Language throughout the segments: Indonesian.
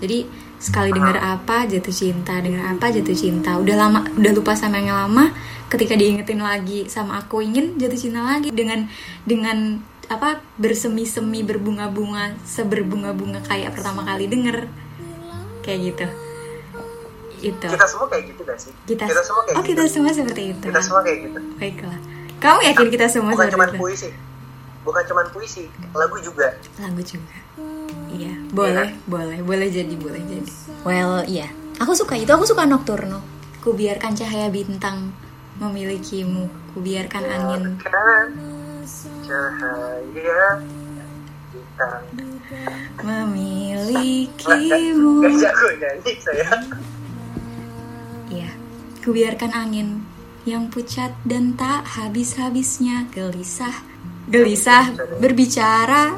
jadi sekali dengar apa jatuh cinta dengar apa jatuh cinta. Udah lama udah lupa sama yang lama ketika diingetin lagi sama aku ingin jatuh cinta lagi. Dengan dengan apa bersemi-semi berbunga-bunga seberbunga-bunga kayak pertama kali denger. Kayak gitu. Itu. Kita semua kayak gitu gak sih? Kita, semua kayak oh gitu. kita semua seperti itu. Kita semua kayak gitu. Baiklah. Kamu yakin kita semua bukan seperti cuma itu? puisi. Bukan cuma puisi lagu juga. Lagu juga iya. Boleh boleh. Boleh jadi boleh jadi. Well iya. Aku suka itu. Aku suka nocturno. Ku biarkan cahaya bintang memilikimu ku biarkan angin Biarkan cahaya bintang. memilikimu Gak jago nyanyi saya. Iya, kubiarkan angin yang pucat dan tak habis-habisnya. Gelisah. Gelisah. Berbicara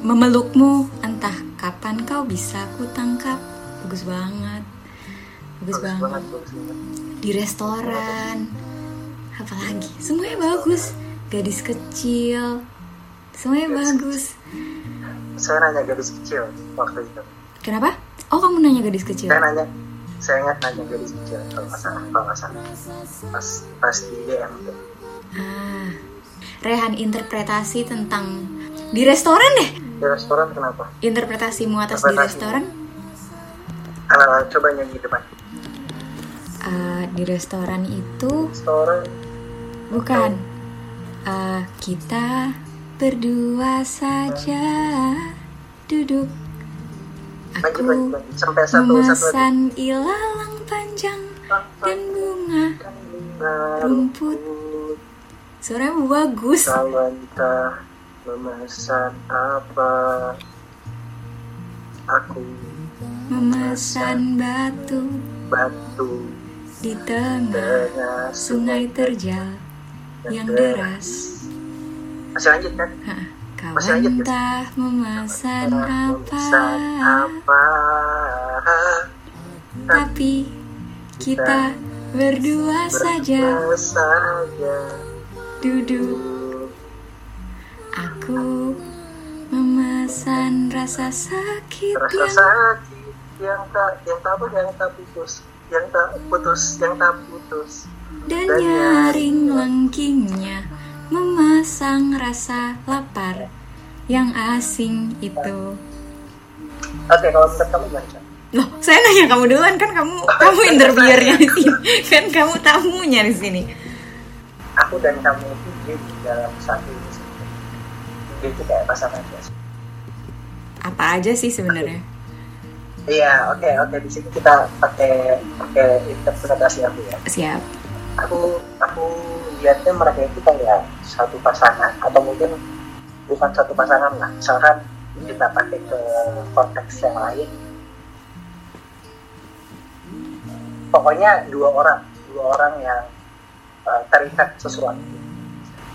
memelukmu entah kapan kau bisa ku tangkap. Bagus banget. Bagus, Bagus banget. banget bagus banget Di restoran. Apalagi? Semuanya bagus. Gadis kecil. Semuanya bagus. saya nanya gadis kecil waktu itu Kenapa? Oh, kamu nanya gadis kecil. saya nanya saya ingat nanya gadis kecil kalau nggak salah kalau nggak salah pas pas di DM tuh Ah. Rehan interpretasi tentang di restoran deh. Di restoran kenapa Interpretasimu atas di Interpretasi. restoran? Ah, coba nyanyi depan Ah, di restoran itu restoran bukan. Ah, kita berdua saja duduk. Aku lanjut lanjut sampai satu satu lagi memesan ilalang panjang dan bunga rumput. Suaramu bagus. kalau memesan apa aku Memesan batu batu di tengah sungai terjal yang deras. masih lanjut kan Hah, Kau Masih lanjut, guys? entah memesan apa, memesan apa tapi kita berdua saja berdua saja duduk. Aku memesan rasa sakit rasa yang sakit yang tak yang tak apa yang tak putus yang tak putus yang tak putus dan nyaring lengkingnya memasang rasa lapar yang asing itu. oke kalau menurut kamu gimana Loh, saya nanya kamu duluan kan kamu kamu interviewernya di sini. Kan kamu tamunya di sini. aku dan kamu itu di dalam satu itu kayak pasangan biasa Apa aja sih sebenarnya? iya oke oke di sini kita pakai pakai interpretasi aku ya. Siap. aku aku lihatnya mereka itu kayak satu pasangan atau mungkin bukan satu pasangan lah. Misalkan kita pakai ke konteks yang lain. Pokoknya dua orang dua orang yang uh, terikat sesuatu.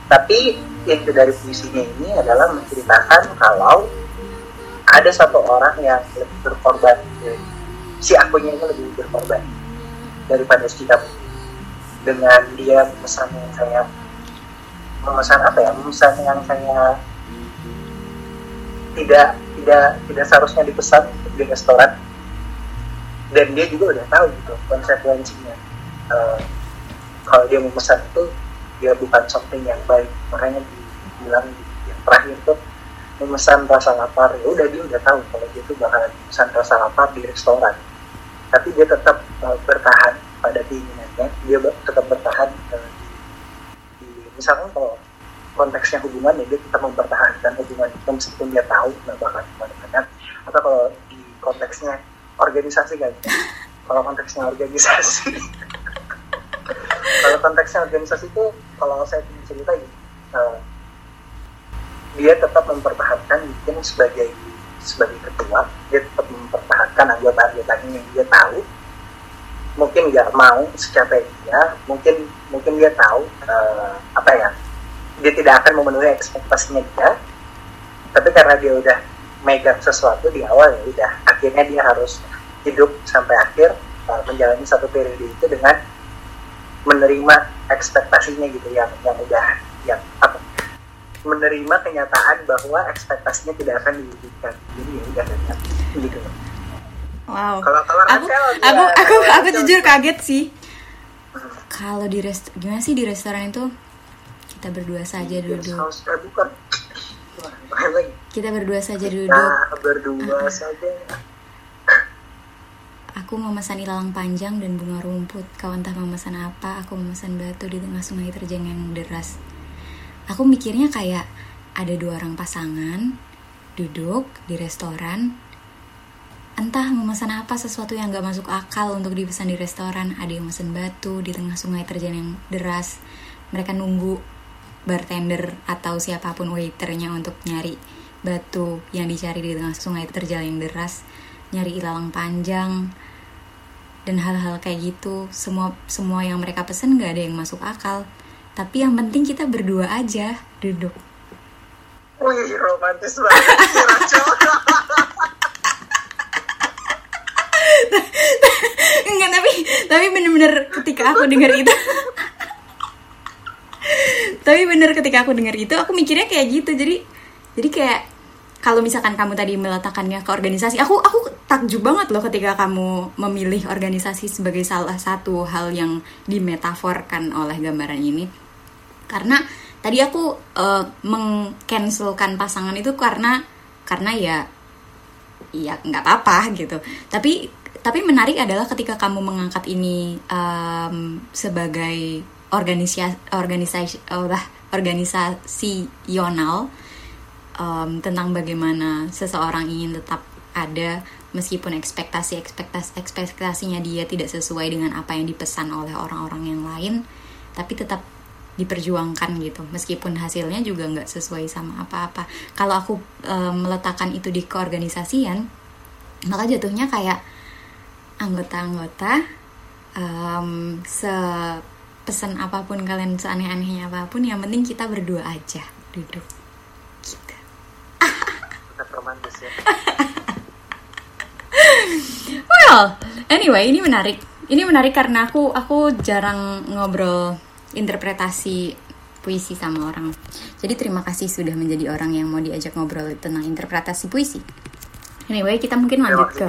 Tapi inti dari puisinya ini adalah menceritakan kalau ada satu orang yang lebih berkorban. Si akunya ini lebih berkorban daripada si dengan dia memesan yang saya memesan apa ya? Memesan yang saya tidak tidak tidak seharusnya dipesan di restoran. Dan dia juga udah tahu gitu konsekuensinya. Eh, kalau dia memesan itu dia bukan something yang baik. Makanya dibilang di- yang terakhir tuh memesan rasa lapar. Ya udah dia udah tahu kalau dia tuh bakalan memesan rasa lapar di restoran. Tapi dia tetap eh, bertahan pada keinginannya. Dia tetap bertahan eh, di, di misalkan kalau konteksnya hubungan ya dia tetap mempertahankan hubungan itu meskipun dia tahu nggak bakal ke mana-mana atau kalau di konteksnya organisasi kan. Kalau konteksnya organisasi kalau konteksnya organisasi itu kalau saya cerita gitu eh, dia tetap mempertahankan mungkin sebagai sebagai ketua dia tetap mempertahankan anggota-anggotanya yang dia tahu. Mungkin nggak mau secapai dia mungkin mungkin dia tahu eh, apa ya dia tidak akan memenuhi ekspektasinya dia. Tapi karena dia udah megang sesuatu di awal ya udah akhirnya dia harus hidup sampai akhir eh, menjalani satu periode itu dengan menerima ekspektasinya gitu yang yang udah yang apa menerima kenyataan bahwa ekspektasinya tidak akan diwujudkan jadi ya udah gitu Wow. Kalau kalau aku Rachel, aku aku aku Rachel- jujur kaget sih. Hmm. Kalau di rest gimana sih di restoran itu kita berdua saja Guest duduk. house eh, bukan Kita berdua saja duduk. nah berdua saja Aku memesan ilalang panjang dan bunga rumput. Kau entah memesan apa, aku memesan batu di tengah sungai terjang yang deras. Aku mikirnya kayak ada dua orang pasangan duduk di restoran. Entah memesan apa sesuatu yang gak masuk akal untuk dipesan di restoran. Ada yang memesan batu di tengah sungai terjang yang deras. Mereka nunggu bartender atau siapa pun waiternya untuk nyari batu yang dicari di tengah sungai terjal yang deras nyari ilalang panjang dan hal-hal kayak gitu semua semua yang mereka pesen nggak ada yang masuk akal. Tapi yang penting kita berdua aja duduk. Wih romantis banget enggak tapi tapi bener-bener ketika aku dengar itu. Tapi bener ketika aku dengar itu aku mikirnya kayak gitu. Jadi jadi kayak kalau misalkan kamu tadi meletakkannya ke organisasi aku aku takjub banget loh ketika kamu memilih organisasi sebagai salah satu hal yang dimetaforkan oleh gambaran ini. Karena tadi aku eh, mengcancelkan pasangan itu karena karena ya ya nggak apa-apa gitu. Tapi tapi menarik adalah ketika kamu mengangkat ini em, sebagai organisasi organisasi organisasional em, tentang bagaimana seseorang ingin tetap ada meskipun ekspektasi ekspektasi ekspektasinya dia tidak sesuai dengan apa yang dipesan oleh orang-orang yang lain tapi tetap diperjuangkan gitu. Meskipun hasilnya juga nggak sesuai sama apa-apa. Kalau aku em, meletakkan itu di keorganisasian maka jatuhnya kayak anggota-anggota em, sepesan apa pun kalian seaneh-anehnya apa pun yang penting kita berdua aja duduk romantis ya. Well anyway ini menarik. Ini menarik karena aku aku jarang ngobrol interpretasi puisi sama orang. Jadi terima kasih sudah menjadi orang yang mau diajak ngobrol tentang interpretasi puisi. Anyway kita mungkin lanjut ke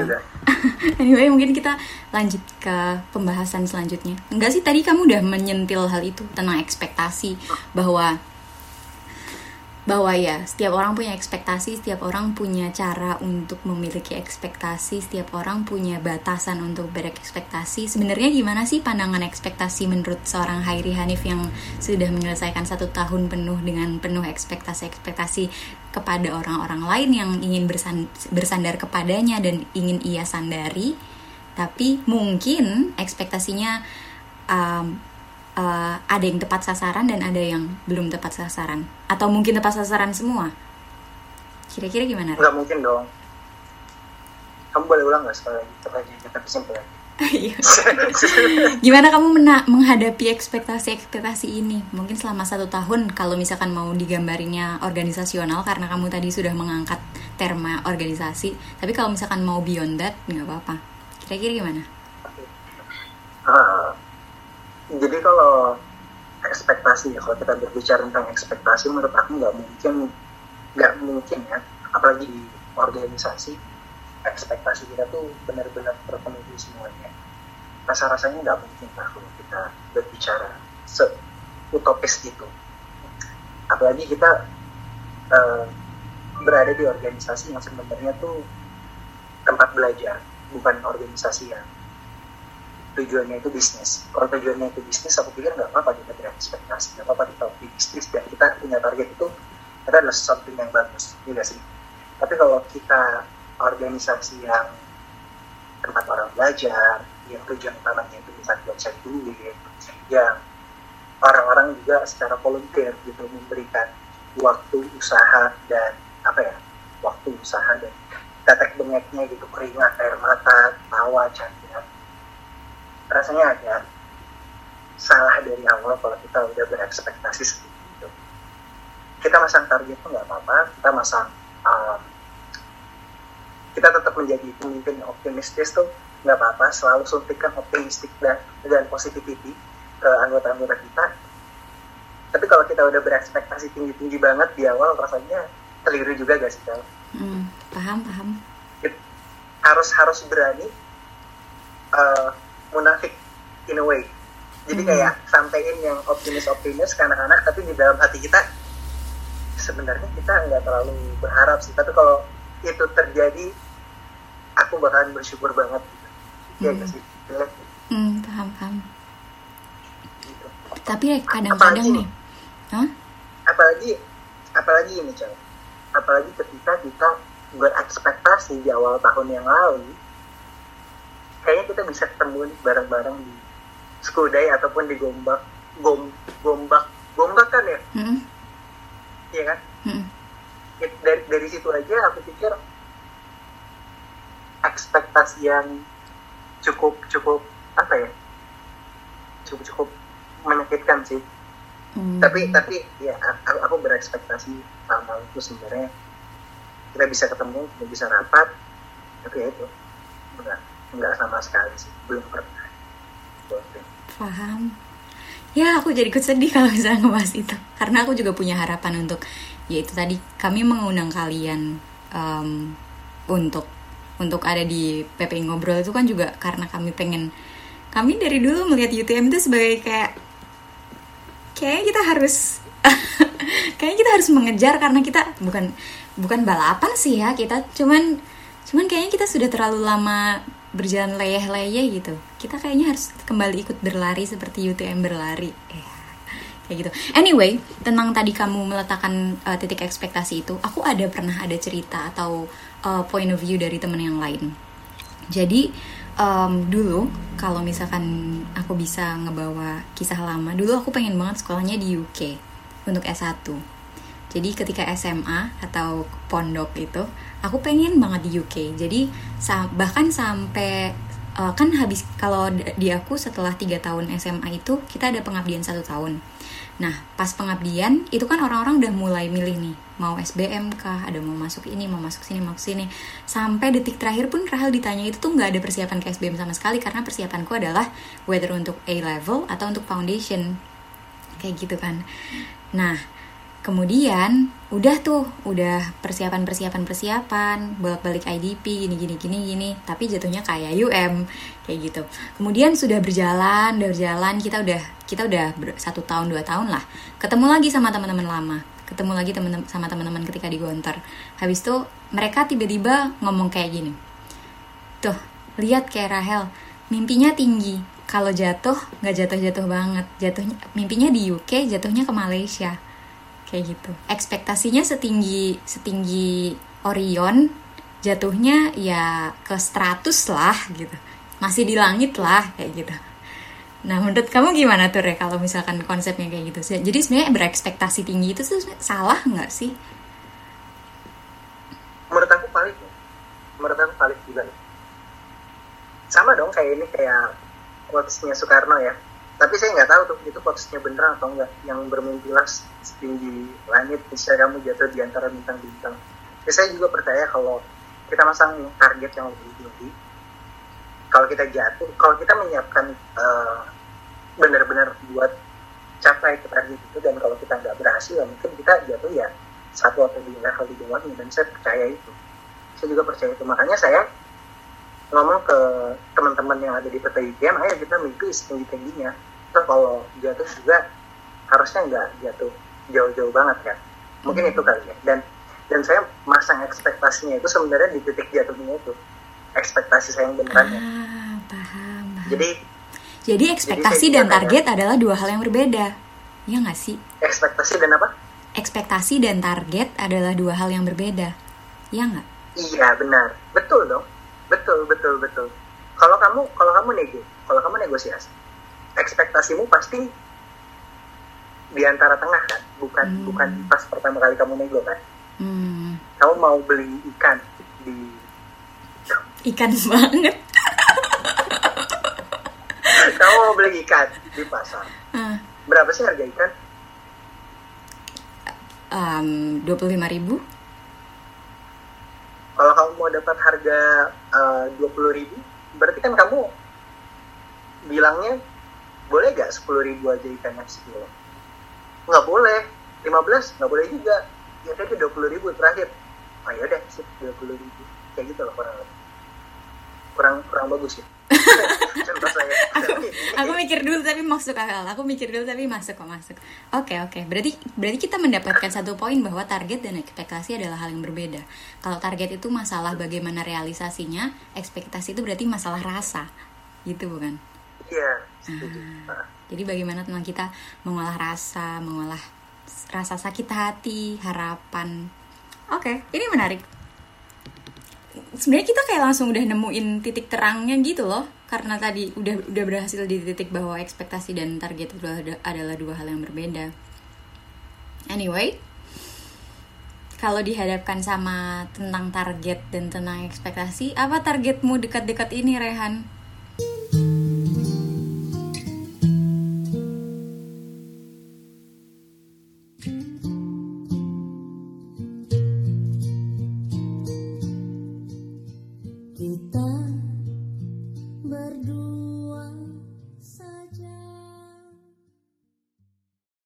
anyway mungkin kita lanjut ke pembahasan selanjutnya. Enggak sih tadi kamu udah menyentil hal itu tentang ekspektasi bahwa bahwa ya setiap orang punya ekspektasi, setiap orang punya cara untuk memiliki ekspektasi, setiap orang punya batasan untuk berekspektasi. Sebenarnya gimana sih pandangan ekspektasi menurut seorang Hairi Hanif yang sudah menyelesaikan satu tahun penuh dengan penuh ekspektasi-ekspektasi kepada orang-orang lain yang ingin bersan- bersandar kepadanya dan ingin ia sandari, tapi mungkin ekspektasinya um, uh, ada yang tepat sasaran dan ada yang belum tepat sasaran. Atau mungkin tepat sasaran semua? Kira-kira gimana nggak mungkin dong. Kamu boleh ulang nggak sekali lagi? Simpel aja Iya. gimana kamu mena- menghadapi ekspektasi-ekspektasi ini? Mungkin selama satu tahun kalau misalkan mau digambarinya organisasional karena kamu tadi sudah mengangkat terma organisasi tapi kalau misalkan mau beyond that nggak apa-apa. Kira-kira gimana? Ah, jadi kalau ekspektasi ya kalau kita berbicara tentang ekspektasi menurut aku nggak mungkin nggak mungkin ya. Apalagi di organisasi ekspektasi kita tuh benar-benar terpenuhi semuanya. Rasa rasanya nggak mungkin lah kalau kita berbicara se utopis itu. Apalagi kita eh, berada di organisasi yang sebenarnya tuh tempat belajar bukan organisasi yang tujuannya itu bisnis. Kalau tujuannya itu bisnis, aku pikir nggak apa-apa kita berekspektasi, nggak apa-apa kita di bisnis dan kita punya target itu, itu adalah sesuatu yang bagus, juga sih. Tapi kalau kita organisasi yang tempat orang belajar, yang tujuan utamanya itu bisa buat cari duit, yang orang-orang juga secara volunteer gitu memberikan waktu usaha dan apa ya, waktu usaha dan tetek bengeknya gitu keringat air mata tawa canda rasanya agak salah dari awal kalau kita udah berekspektasi seperti itu kita masang target itu nggak apa-apa kita masang um, kita tetap menjadi pemimpin yang optimistis tuh nggak apa-apa selalu suntikan optimistik dan dan positivity ke anggota-anggota kita tapi kalau kita udah berekspektasi tinggi tinggi banget di awal rasanya keliru juga gak sih Kal? Hmm, paham paham. harus harus berani uh, munafik in a way jadi Hmm. kayak sampein yang optimis optimis ke anak-anak tapi di dalam hati kita sebenarnya kita nggak terlalu berharap sih tapi kalau itu terjadi aku bakalan bersyukur banget gitu. Iya Hmm. sih Iya, Hmm, paham paham. gitu. Tapi kadang-kadang nih, Hah? apalagi apalagi ini coy apalagi ketika kita berekspektasi di awal tahun yang lalu kayaknya kita bisa ketemu bareng-bareng di day ataupun di gombak gom gombak gombak kan ya? Hmm, iya kan? Hmm, It- dari dari situ aja aku pikir ekspektasi yang cukup cukup apa ya? Cukup cukup menyakitkan sih. Hmm. tapi tapi ya aku, aku berekspektasi sama itu sebenarnya. Kita bisa ketemu kita bisa rapat tapi ya itu. Enggak enggak sama sekali sih belum pernah. Paham. Ya, aku jadi ikut sedih kalau misalnya ngebahas itu. Karena aku juga punya harapan untuk, yaitu tadi kami mengundang kalian em, untuk untuk ada di PP ngobrol itu kan juga karena kami pengen kami dari dulu melihat UTM itu sebagai kayak kayak kita harus kayak kita harus mengejar karena kita bukan bukan balapan sih ya kita cuman cuman kayaknya kita sudah terlalu lama berjalan leyeh-leyeh gitu. Kita kayaknya harus kembali ikut berlari seperti UTM berlari. Ya, kayak gitu. Anyway tentang tadi kamu meletakkan uh, titik ekspektasi itu aku ada pernah ada cerita atau uh, point of view dari temen yang lain. Jadi em, dulu kalau misalkan aku bisa ngebawa kisah lama, dulu aku pengen banget sekolahnya di UK untuk S1. Jadi ketika SMA atau pondok itu, aku pengen banget di UK. Jadi bahkan sampai eh, kan habis kalau di aku setelah tiga tahun SMA itu kita ada pengabdian satu tahun. Nah pas pengabdian itu kan orang-orang udah mulai milih nih mau SBM kah, ada mau masuk ini, mau masuk sini, mau sini. Sampai detik terakhir pun Rahel ditanya itu tuh nggak ada persiapan ke SBM sama sekali karena persiapanku adalah whether untuk A level atau untuk foundation kayak gitu kan. Nah kemudian udah tuh udah persiapan persiapan persiapan bolak balik IDP gini gini gini gini tapi jatuhnya kayak UM kayak gitu. Kemudian sudah berjalan udah berjalan kita udah kita udah satu tahun dua tahun lah ketemu lagi sama teman-teman lama ketemu lagi temen sama teman-teman ketika di Gontor. Habis itu mereka tiba-tiba ngomong kayak gini tuh lihat kayak Rahel mimpinya tinggi kalau jatuh nggak jatuh-jatuh banget jatuhnya mimpinya di UK jatuhnya ke Malaysia kayak gitu. Ekspektasinya setinggi setinggi Orion jatuhnya ya ke 100 lah gitu. Masih di langit lah kayak gitu. Nah menurut kamu gimana tuh Re kalau misalkan konsepnya kayak gitu? Jadi sebenarnya berekspektasi tinggi itu tuh salah nggak sih? Menurut aku valid ya. menurut aku valid juga nih. sama dong kayak ini kayak quotesnya Soekarno ya tapi saya nggak tahu tuh itu quotesnya beneran atau enggak yang bermimpilah setinggi langit bisa kamu jatuh di antara bintang-bintang. Ya, saya juga percaya kalau kita masang target yang lebih tinggi. Kalau kita jatuh kalau kita menyiapkan eh, benar-benar buat capai ke target itu dan kalau kita nggak berhasil ya mungkin kita jatuh ya satu atau dua level di bawahnya dan saya percaya itu. Saya juga percaya itu. Makanya saya ngomong ke teman-teman yang ada di PTIGM ayo kita mimpi setinggi tingginya terus kalau jatuh juga harusnya nggak jatuh jauh-jauh banget kan. Mungkin itu kali ya. Dan dan saya masang ekspektasinya itu sebenarnya di titik jatuhnya itu. Ekspektasi saya yang beneran ya. ah paham, paham. jadi jadi ekspektasi saya dan target adalah dua hal yang berbeda. Ya nggak sih? Ekspektasi dan apa? Ekspektasi dan target adalah dua hal yang berbeda. Ya nggak? Iya benar, betul dong, betul betul betul. Kalau kamu kalau kamu nego, kalau kamu negosiasi, ekspektasimu pasti di antara tengah kan, bukan Hmm. bukan pas pertama kali kamu nego kan. hmm, Kamu mau beli ikan di, ikan banget kamu mau beli ikan di pasar. ah Berapa sih harga ikan? dua puluh lima ribu Kalau kamu mau dapat harga dua puluh ribu, berarti kan kamu bilangnya boleh gak sepuluh ribu aja ikannya sekilo? nggak boleh. 15 nggak boleh juga. Ya tadi dua puluh ribu terakhir. Oh ya udah sih dua puluh ribu. Kayak gitu loh kurang kurang kurang bagus ya saya. Aku, aku mikir dulu tapi masuk akal. Aku mikir dulu tapi masuk kok masuk. Oke oke. Berarti berarti kita mendapatkan satu poin bahwa target dan ekspektasi adalah hal yang berbeda. Kalau target itu masalah bagaimana realisasinya ekspektasi itu berarti masalah rasa. Gitu bukan? Iya setuju. Ah. jadi bagaimana tentang kita mengolah rasa mengolah rasa sakit hati harapan. Oke ini menarik sebenarnya kita kayak langsung udah nemuin titik terangnya gitu loh. Karena tadi udah udah berhasil di titik bahwa ekspektasi dan target itu ada- adalah dua hal yang berbeda. Anyway kalau dihadapkan sama tentang target dan tentang ekspektasi apa targetmu dekat-dekat ini Rehan